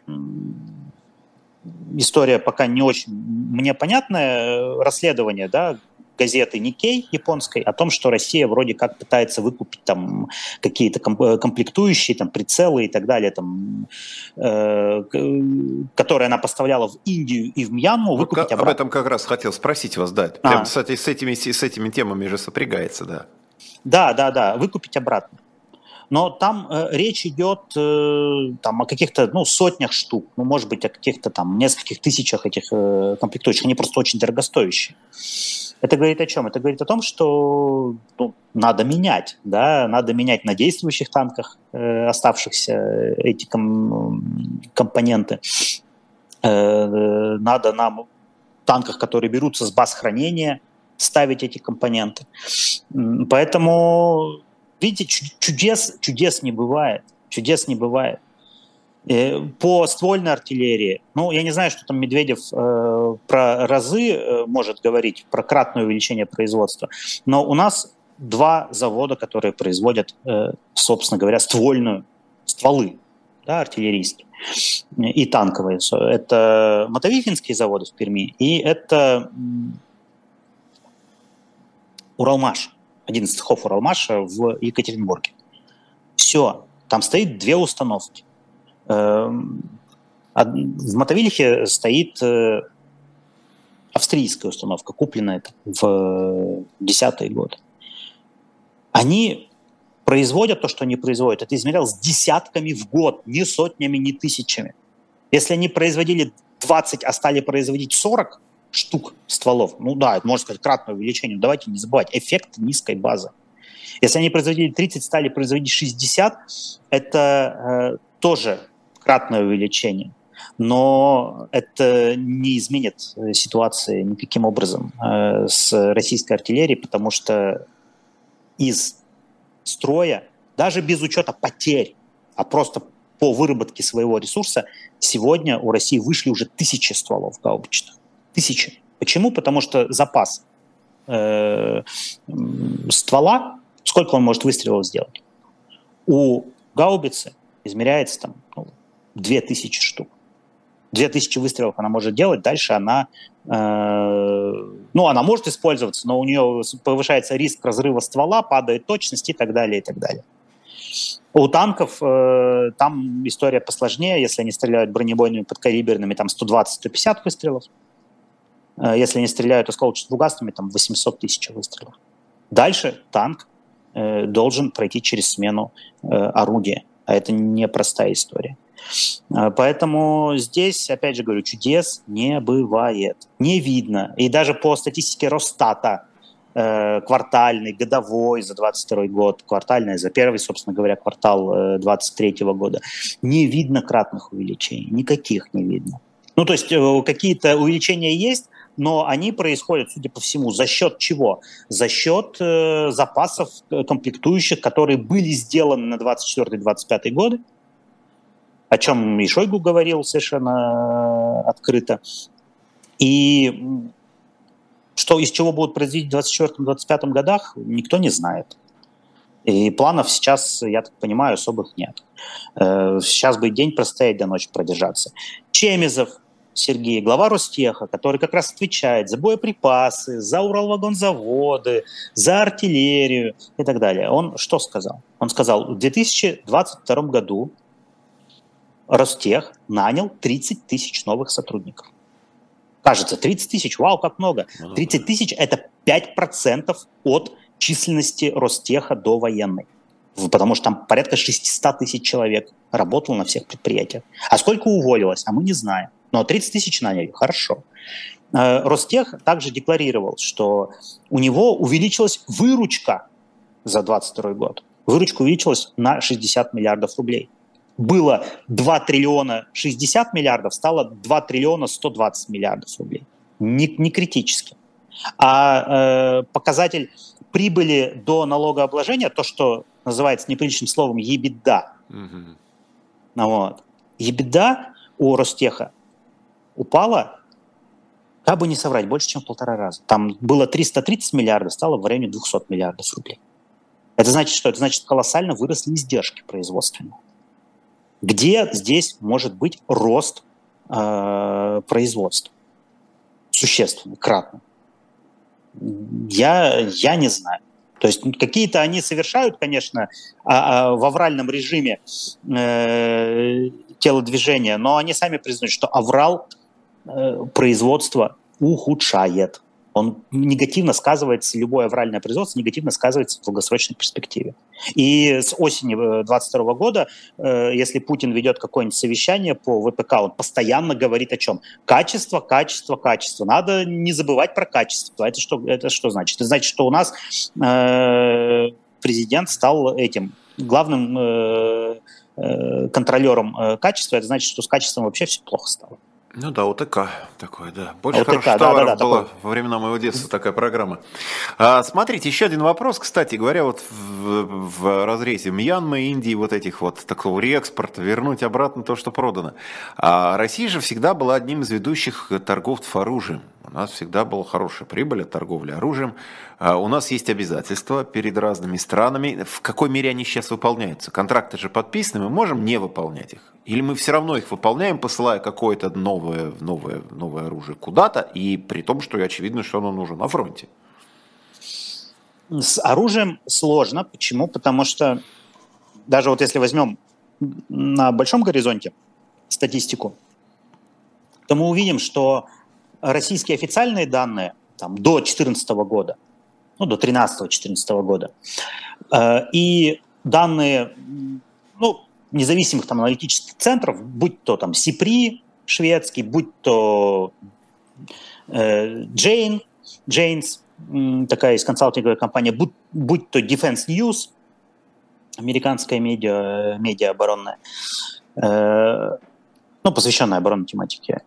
история пока не очень мне понятная, расследование, да, газеты Никей японской о том, что Россия вроде как пытается выкупить там какие-то э, комплектующие, там прицелы и так далее, там, э, которые она поставляла в Индию и в Мьянму, выкупить обратно. Об этом как раз хотел спросить вас, да. Прям, а. кстати, с этими, с этими темами же сопрягается, да. Да, да, да, выкупить обратно но там э, речь идет э, там, о каких-то ну, сотнях штук, ну, может быть, о каких-то там нескольких тысячах этих э, комплектующих, они просто очень дорогостоящие. Это говорит о чем? Это говорит о том, что ну, надо менять, да, надо менять на действующих танках э, оставшихся эти ком- компоненты. Э, надо нам танках, которые берутся с баз хранения, ставить эти компоненты. Поэтому, видите, чудес, чудес не бывает. Чудес не бывает. Э, по ствольной артиллерии, ну, я не знаю, что там Медведев э, про разы э, может говорить, про кратное увеличение производства, но у нас два завода, которые производят, э, собственно говоря, ствольную, стволы, да, артиллерийские и танковые. Это Мотовихинские заводы в Перми и это Уралмаш, 11 хов Уралмаша в Екатеринбурге. Все, там стоит две установки. Эм, в Мотовилихе стоит э, австрийская установка, купленная в десятые годы. Они производят то, что они производят. Это измерялось десятками в год, не сотнями, не тысячами. Если они производили 20, а стали производить 40 штук стволов, ну да, это можно сказать кратное увеличение, давайте не забывать, эффект низкой базы. Если они производили 30, стали производить 60, это э, тоже кратное увеличение. Но это не изменит э, ситуации никаким образом э, с российской артиллерией, потому что из строя, даже без учета потерь, а просто по выработке своего ресурса, сегодня у России вышли уже тысячи стволов гаубичных. Тысячи. Почему? Потому что запас э, ствола, сколько он может выстрелов сделать? У гаубицы измеряется там ну, 2000 штук. 2000 выстрелов она может делать, дальше она, э, ну, она может использоваться, но у нее повышается риск разрыва ствола, падает точность и так далее, и так далее. У танков э, там история посложнее, если они стреляют бронебойными подкалиберными, там 120-150 выстрелов. Э, если они стреляют осколочно-фугасными, там 800 тысяч выстрелов. Дальше танк э, должен пройти через смену э, орудия, а это непростая история. Поэтому здесь, опять же говорю, чудес не бывает. Не видно. И даже по статистике Росстата, э, квартальный, годовой за 22 год, квартальный за первый, собственно говоря, квартал 23 э, года, не видно кратных увеличений. Никаких не видно. Ну, то есть э, какие-то увеличения есть, но они происходят, судя по всему, за счет чего? За счет э, запасов комплектующих, которые были сделаны на 24-25 годы, о чем и Шойгу говорил совершенно открыто. И что из чего будут производить в 2024-2025 годах, никто не знает. И планов сейчас, я так понимаю, особых нет. Э, сейчас бы день простоять до ночи продержаться. Чемизов Сергей, глава Ростеха, который как раз отвечает за боеприпасы, за Уралвагонзаводы, за артиллерию и так далее, он что сказал? Он сказал, в 2022 году Ростех нанял 30 тысяч новых сотрудников. Кажется, 30 тысяч, вау, как много. 30 ну тысяч – это 5% от численности Ростеха до военной. Потому что там порядка 600 тысяч человек работало на всех предприятиях. А сколько уволилось, а мы не знаем. Но 30 тысяч наняли, хорошо. Э, Ростех также декларировал, что у него увеличилась выручка за 2022 год. Выручка увеличилась на 60 миллиардов рублей. Было 2 триллиона 60 миллиардов, стало 2 триллиона 120 миллиардов рублей. Не, не критически. А э, показатель прибыли до налогообложения, то, что называется неприличным словом ебеда, угу. вот. ебеда у Ростеха упала, как бы не соврать, больше, чем в полтора раза. Там было 330 миллиардов, стало в районе 200 миллиардов рублей. Это значит что? Это значит, колоссально выросли издержки производственные. Где здесь может быть рост э, производства? Существенный, кратно. Я, я не знаю. То есть какие-то они совершают, конечно, а, а, в авральном режиме э, телодвижения, но они сами признают, что аврал производства ухудшает он негативно сказывается, любое авральное производство негативно сказывается в долгосрочной перспективе. И с осени 2022 года, э, если Путин ведет какое-нибудь совещание по ВПК, он постоянно говорит о чем? Качество, качество, качество. Надо не забывать про качество. Это что, это что значит? Это значит, что у нас э, президент стал этим главным э, э, контролером э, качества. Это значит, что с качеством вообще все плохо стало. Ну да, ОТК такой, да. Больше ОТК, хороших да, товаров да, да, было такой. во времена моего детства такая программа. А, смотрите, еще один вопрос, кстати говоря, вот в, в разрезе Мьянмы, Индии, вот этих вот такого реэкспорта, вернуть обратно то, что продано. А Россия же всегда была одним из ведущих торговцев оружием. У нас всегда была хорошая прибыль от торговли оружием. А у нас есть обязательства перед разными странами. В какой мере они сейчас выполняются? Контракты же подписаны, мы можем не выполнять их. Или мы все равно их выполняем, посылая какое-то новое, новое, новое оружие куда-то, и при том, что очевидно, что оно нужно на фронте. С оружием сложно. Почему? Потому что даже вот если возьмем на большом горизонте статистику, то мы увидим, что российские официальные данные там, до 2014 года, ну, до 13-14 года, э, и данные ну, независимых там, аналитических центров, будь то там СИПРИ шведский, будь то э, Джейн, Джейнс, такая из консалтинговой компания, будь, будь то Defense News, американская медиа, медиа оборонная, э, ну, посвященная оборонной тематике,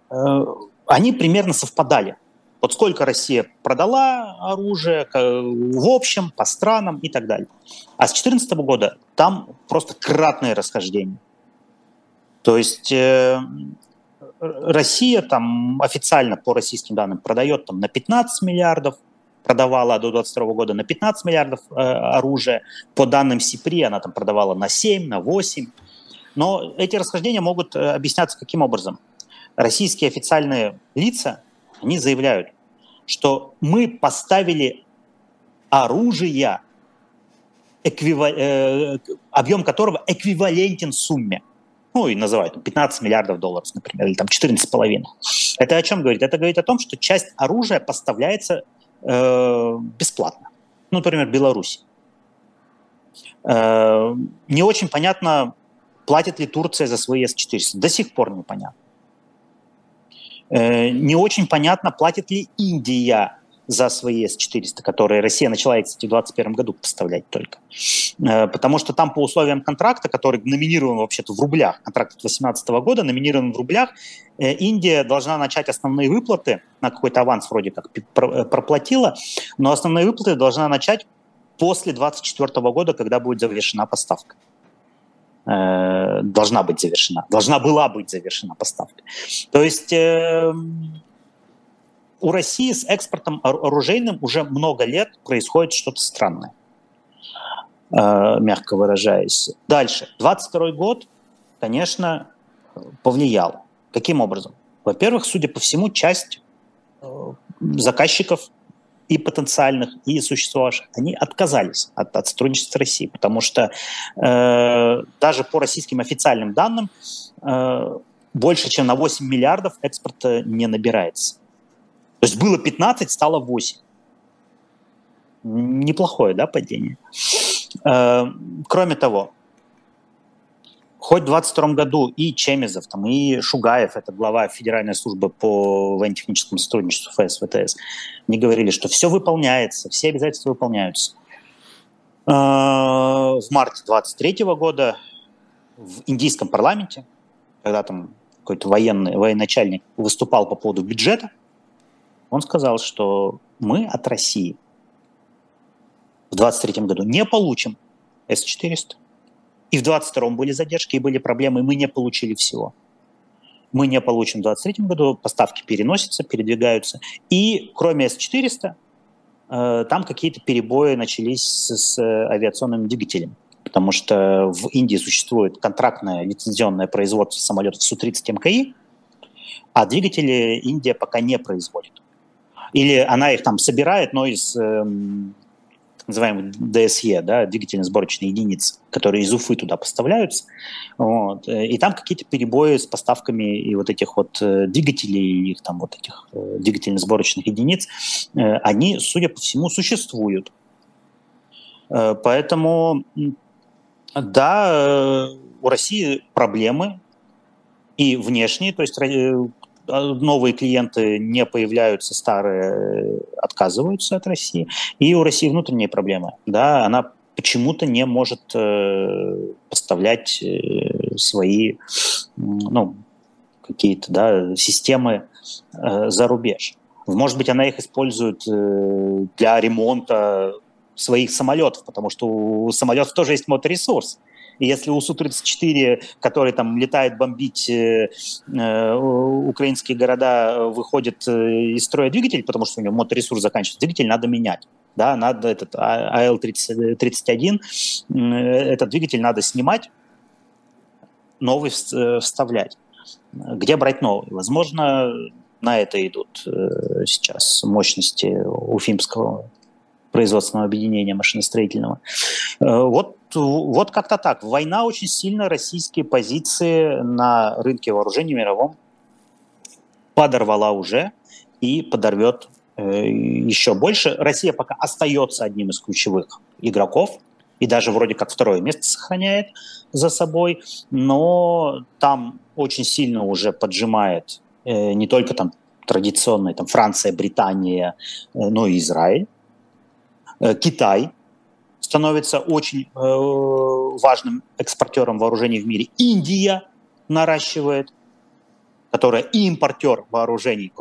они примерно совпадали. Вот сколько Россия продала оружие в общем, по странам и так далее. А с 2014 года там просто кратное расхождение. То есть э, Россия там официально по российским данным продает там на 15 миллиардов, продавала до 2022 года на 15 миллиардов э, оружия. По данным СИПРИ она там продавала на 7, на 8. Но эти расхождения могут э, объясняться каким образом? российские официальные лица, они заявляют, что мы поставили оружие, э, объем которого эквивалентен сумме. Ну и называют 15 миллиардов долларов, например, или там 14,5. Это о чем говорит? Это говорит о том, что часть оружия поставляется э, бесплатно. Ну, например, Беларусь. Э, не очень понятно, платит ли Турция за свои С-400. До сих пор непонятно. Э, не очень понятно, платит ли Индия за свои С-400, которые Россия начала, кстати, в 2021 году поставлять только. Э, потому что там по условиям контракта, который номинирован вообще-то в рублях, контракт 2018 года номинирован в рублях, э, Индия должна начать основные выплаты, на какой-то аванс вроде как проплатила, но основные выплаты должна начать после 2024 года, когда будет завершена поставка. Э, должна быть завершена, должна была быть завершена поставка. То есть э, у России с экспортом оружейным уже много лет происходит что-то странное, э, мягко выражаясь. Дальше. 22 год, конечно, повлиял. Каким образом? Во-первых, судя по всему, часть э, заказчиков и потенциальных, и существовавших, они отказались от, от сотрудничества с Россией, потому что э, даже по российским официальным данным э, больше, чем на 8 миллиардов экспорта не набирается. То есть было 15, стало 8. Неплохое, да, падение. Э, кроме того, хоть в 2022 году и Чемизов, там, и Шугаев, это глава Федеральной службы по военно-техническому сотрудничеству ФС, ВТС, не говорили, что все выполняется, все обязательства выполняются. Э, в марте 2023 года в индийском парламенте, когда там какой-то военный, военачальник выступал по поводу бюджета, он сказал, что мы от России в 2023 году не получим С-400, и в 22 были задержки, и были проблемы, и мы не получили всего. Мы не получим в 23 году, поставки переносятся, передвигаются. И кроме С-400, э, там какие-то перебои начались с, с авиационным двигателем. Потому что в Индии существует контрактное лицензионное производство самолетов Су-30 МКИ, а двигатели Индия пока не производит. Или она их там собирает, но из эм, называемых ДСЕ, да, двигательно-сборочные единицы, которые из Уфы туда поставляются. Вот. И там какие-то перебои с поставками и вот этих вот э, двигателей, их там вот этих э, двигательно-сборочных единиц, э, они, судя по всему, существуют. Поэтому, да, у России проблемы и внешние, то есть новые клиенты не появляются, старые отказываются от России. И у России внутренние проблемы. Да, она почему-то не может э, поставлять э, свои ну, какие-то да, системы э, за рубеж. Может быть, она их использует э, для ремонта своих самолетов, потому что у самолетов тоже есть моторесурс. Если у Су-34, который там летает бомбить э, э, украинские города, выходит э, из строя двигатель, потому что у него моторесурс заканчивается, двигатель надо менять. Да, надо этот АЛ-31, этот двигатель надо снимать, новый вставлять. Где брать новый? Возможно, на это идут сейчас мощности уфимского производственного объединения машиностроительного. Вот вот как-то так. Война очень сильно российские позиции на рынке вооружений мировом подорвала уже и подорвет э, еще больше. Россия пока остается одним из ключевых игроков и даже вроде как второе место сохраняет за собой, но там очень сильно уже поджимает э, не только там традиционные там Франция, Британия, э, но и Израиль, э, Китай становится очень э, важным экспортером вооружений в мире. Индия наращивает, которая и импортер вооружений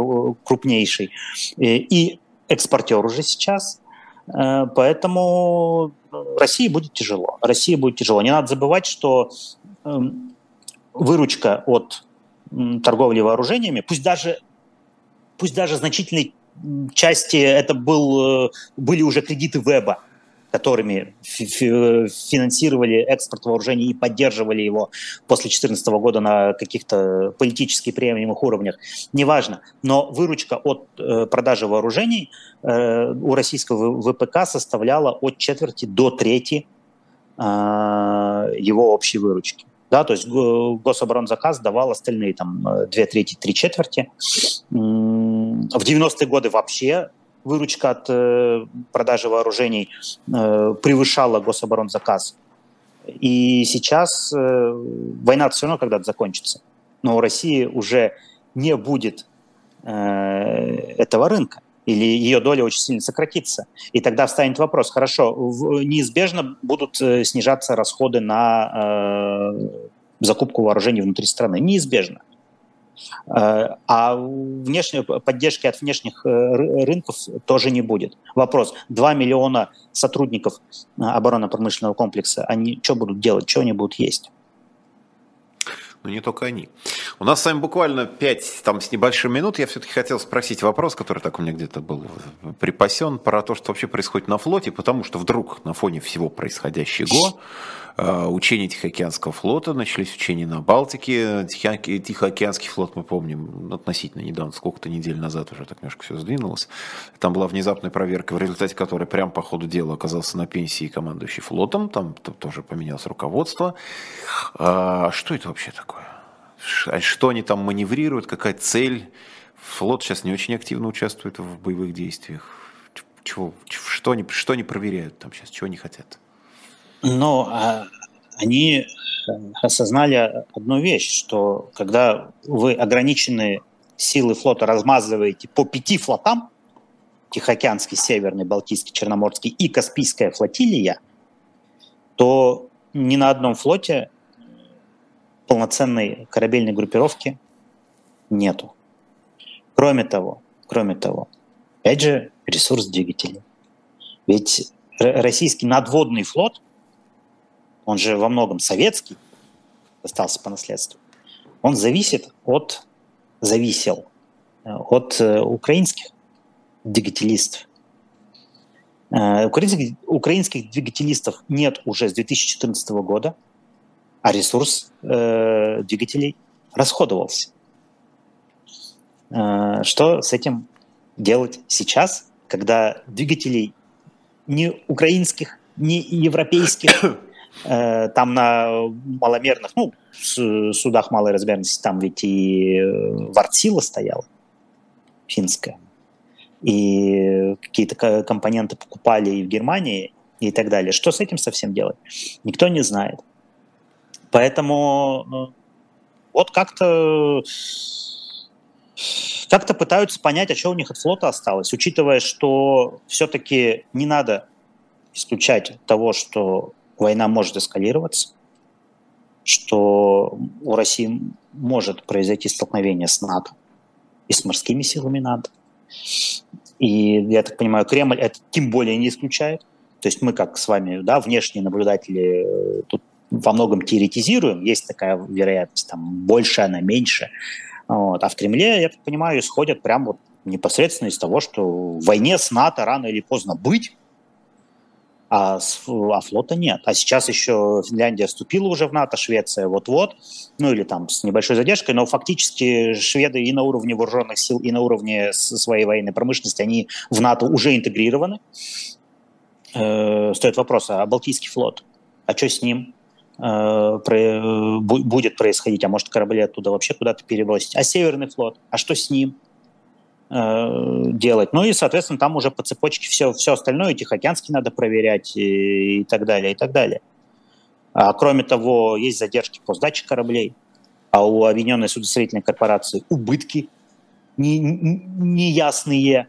крупнейший, э, и экспортер уже сейчас. Э, поэтому России будет тяжело. России будет тяжело. Не надо забывать, что э, выручка от торговли вооружениями, пусть даже, пусть даже значительной части это был, э, были уже кредиты Веба, которыми финансировали экспорт вооружений и поддерживали его после 2014 года на каких-то политически приемлемых уровнях, неважно. Но выручка от э, продажи вооружений э, у российского ВПК составляла от четверти до трети его общей выручки. Да, то есть гособоронзаказ давал остальные там две трети, три четверти. В 90-е годы вообще выручка от э, продажи вооружений э, превышала гособоронзаказ. И сейчас э, война все равно когда-то закончится. Но у России уже не будет этого рынка или ее доля очень сильно сократится. И тогда встанет вопрос, хорошо, неизбежно будут снижаться расходы на закупку вооружений внутри страны. Неизбежно. Э, а внешней поддержки от внешних э, рынков тоже не будет. Вопрос. 2 миллиона сотрудников э, оборонно-промышленного комплекса, они что будут делать, что они будут есть? Но не только они. У нас с вами буквально 5 там, с небольшим минут. Я все-таки хотел спросить вопрос, который так у меня где-то был припасен, про то, что вообще происходит на флоте, потому что вдруг на фоне всего происходящего учения Тихоокеанского флота, начались учения на Балтике. Тихоокеанский флот, мы помним, относительно недавно, сколько-то недель назад уже так немножко все сдвинулось. Там была внезапная проверка, в результате которой прям по ходу дела оказался на пенсии командующий флотом, там тоже поменялось руководство. А что это вообще такое? Что они там маневрируют, какая цель? Флот сейчас не очень активно участвует в боевых действиях. Чего, что, они, что они проверяют там сейчас, чего они хотят? Ну, а, они осознали одну вещь, что когда вы ограниченные силы флота размазываете по пяти флотам, Тихоокеанский, Северный, Балтийский, Черноморский и Каспийская флотилия, то ни на одном флоте полноценной корабельной группировки нету. Кроме того, кроме того, опять же, ресурс двигателей. Ведь российский надводный флот, он же во многом советский, остался по наследству, он зависит от, зависел э, от э, украинских двигателистов. Э, украинских, украинских двигателистов нет уже с 2014 года, а ресурс э, двигателей расходовался. Э, что с этим делать сейчас, когда двигателей не украинских, не европейских, там на маломерных, ну, судах малой размерности, там ведь и э, Вартсила стояла, финская, и какие-то компоненты покупали и в Германии, и так далее. Что с этим совсем делать? Никто не знает. Поэтому вот как-то как-то пытаются понять, а что у них от флота осталось, учитывая, что все-таки не надо исключать того, что война может эскалироваться, что у России может произойти столкновение с НАТО и с морскими силами НАТО. И, я так понимаю, Кремль это тем более не исключает. То есть мы, как с вами, да, внешние наблюдатели, э, тут во многом теоретизируем, есть такая вероятность, там, больше она, меньше. Вот. А в Кремле, я так понимаю, исходят прям вот непосредственно из того, что в войне с НАТО рано или поздно быть, а, с, а флота нет. А сейчас еще Финляндия вступила уже в НАТО, Швеция вот-вот, ну или там с небольшой задержкой, но фактически шведы и на уровне вооруженных сил, и на уровне своей военной промышленности, они в НАТО уже интегрированы. Э, стоит вопрос, а Балтийский флот, а что с ним? Э, будет происходить, а может корабли оттуда вообще куда-то перебросить. А Северный флот, а что с ним э, делать? Ну и, соответственно, там уже по цепочке все, все остальное, Тихоокеанский надо проверять и, и так далее, и так далее. А кроме того, есть задержки по сдаче кораблей, а у Объединенной судостроительной корпорации убытки неясные,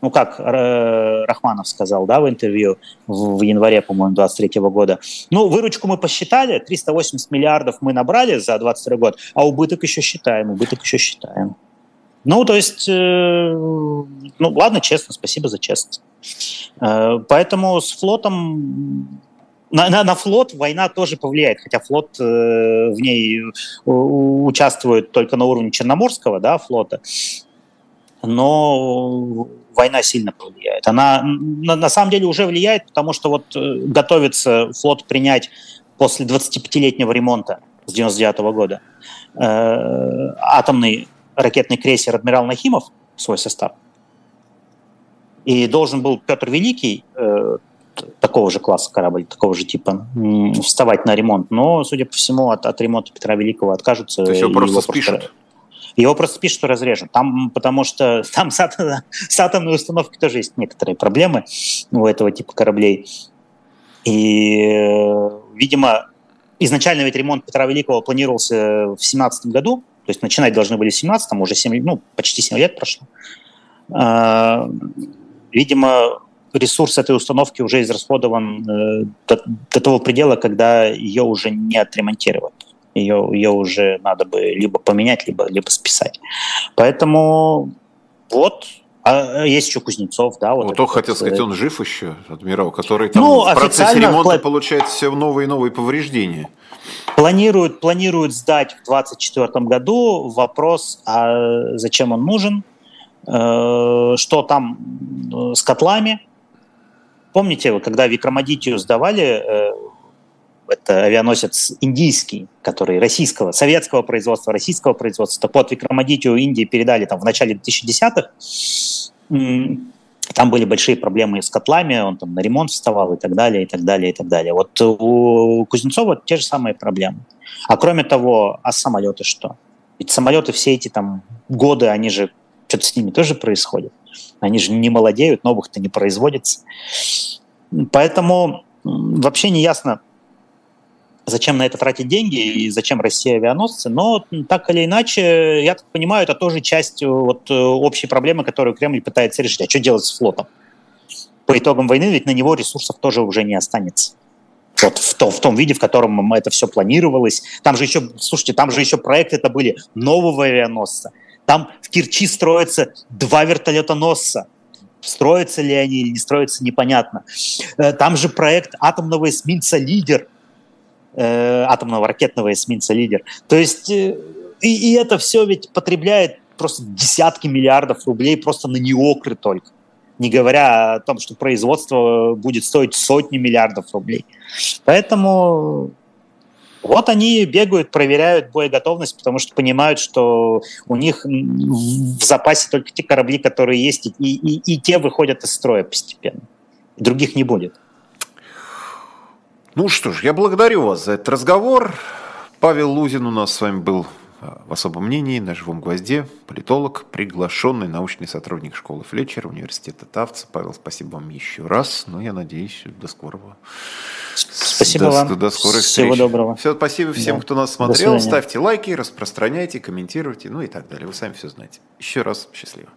ну как Рахманов сказал, да, в интервью в январе, по-моему, 23 года. Ну, выручку мы посчитали, 380 миллиардов мы набрали за 22 год, а убыток еще считаем, убыток еще считаем. Ну, то есть, э, ну, ладно, честно, спасибо за честность. Э, поэтому с флотом на, на, на флот война тоже повлияет, хотя флот э, в ней участвует только на уровне Черноморского да, флота, но война сильно повлияет. Она на, на самом деле уже влияет, потому что вот э, готовится флот принять после 25-летнего ремонта с 99 -го года э, атомный ракетный крейсер «Адмирал Нахимов» в свой состав. И должен был Петр Великий, э, такого же класса корабль, такого же типа, вставать на ремонт. Но, судя по всему, от, от ремонта Петра Великого откажутся. То есть его просто его спишут? Просто его просто пишут, что разрежут. Там, потому что там с, с атомной установкой тоже есть некоторые проблемы у этого типа кораблей. И, видимо, изначально ведь ремонт Петра Великого планировался в 17 году, то есть начинать должны были в 17 уже 7, ну, почти 7 лет прошло. А, видимо, ресурс этой установки уже израсходован э, до, до того предела, когда ее уже не отремонтировать ее, ее уже надо бы либо поменять, либо, либо списать. Поэтому вот а есть еще Кузнецов, да. Вот, вот только хотел сказать, он жив еще, адмирал, который там ну, в процессе ремонта пла... получает все новые и новые повреждения. Планируют, планируют сдать в 2024 году. Вопрос, а зачем он нужен? Э, что там э, с котлами? Помните, когда Викрамадитию сдавали, э, это авианосец индийский, который российского, советского производства, российского производства. Под Викрамадитию Индии передали там в начале 2010-х. Там были большие проблемы с котлами, он там на ремонт вставал и так далее, и так далее, и так далее. Вот у Кузнецова те же самые проблемы. А кроме того, а самолеты что? Ведь самолеты все эти там годы, они же, что-то с ними тоже происходит. Они же не молодеют, новых-то не производится. Поэтому вообще не ясно, зачем на это тратить деньги и зачем Россия авианосцы, но так или иначе, я так понимаю, это тоже часть э, вот, э, общей проблемы, которую Кремль пытается решить. А что делать с флотом? По итогам войны ведь на него ресурсов тоже уже не останется. Вот в том, в том виде, в котором это все планировалось. Там же еще, слушайте, там же еще проекты это были нового авианосца. Там в Керчи строятся два вертолетоносца. Строятся ли они или не строятся, непонятно. Э, там же проект атомного эсминца «Лидер», э, атомного ракетного эсминца «Лидер». То есть э, и, и это все ведь потребляет просто десятки миллиардов рублей просто на неокры только. Не говоря о том, что производство будет стоить сотни миллиардов рублей. Поэтому вот они бегают, проверяют боеготовность, потому что понимают, что у них в запасе только те корабли, которые есть, и, и, и те выходят из строя постепенно. Других не будет. Ну что ж, я благодарю вас за этот разговор. Павел Лузин у нас с вами был а, в особом мнении на живом гвозде, политолог, приглашенный научный сотрудник школы Флетчера, университета Тавца. Павел, спасибо вам еще раз. Ну, я надеюсь, до скорого. Спасибо до, вам. До скорой встречи. Всего доброго. Все, спасибо всем, да. кто нас смотрел. Ставьте лайки, распространяйте, комментируйте, ну и так далее. Вы сами все знаете. Еще раз счастливо.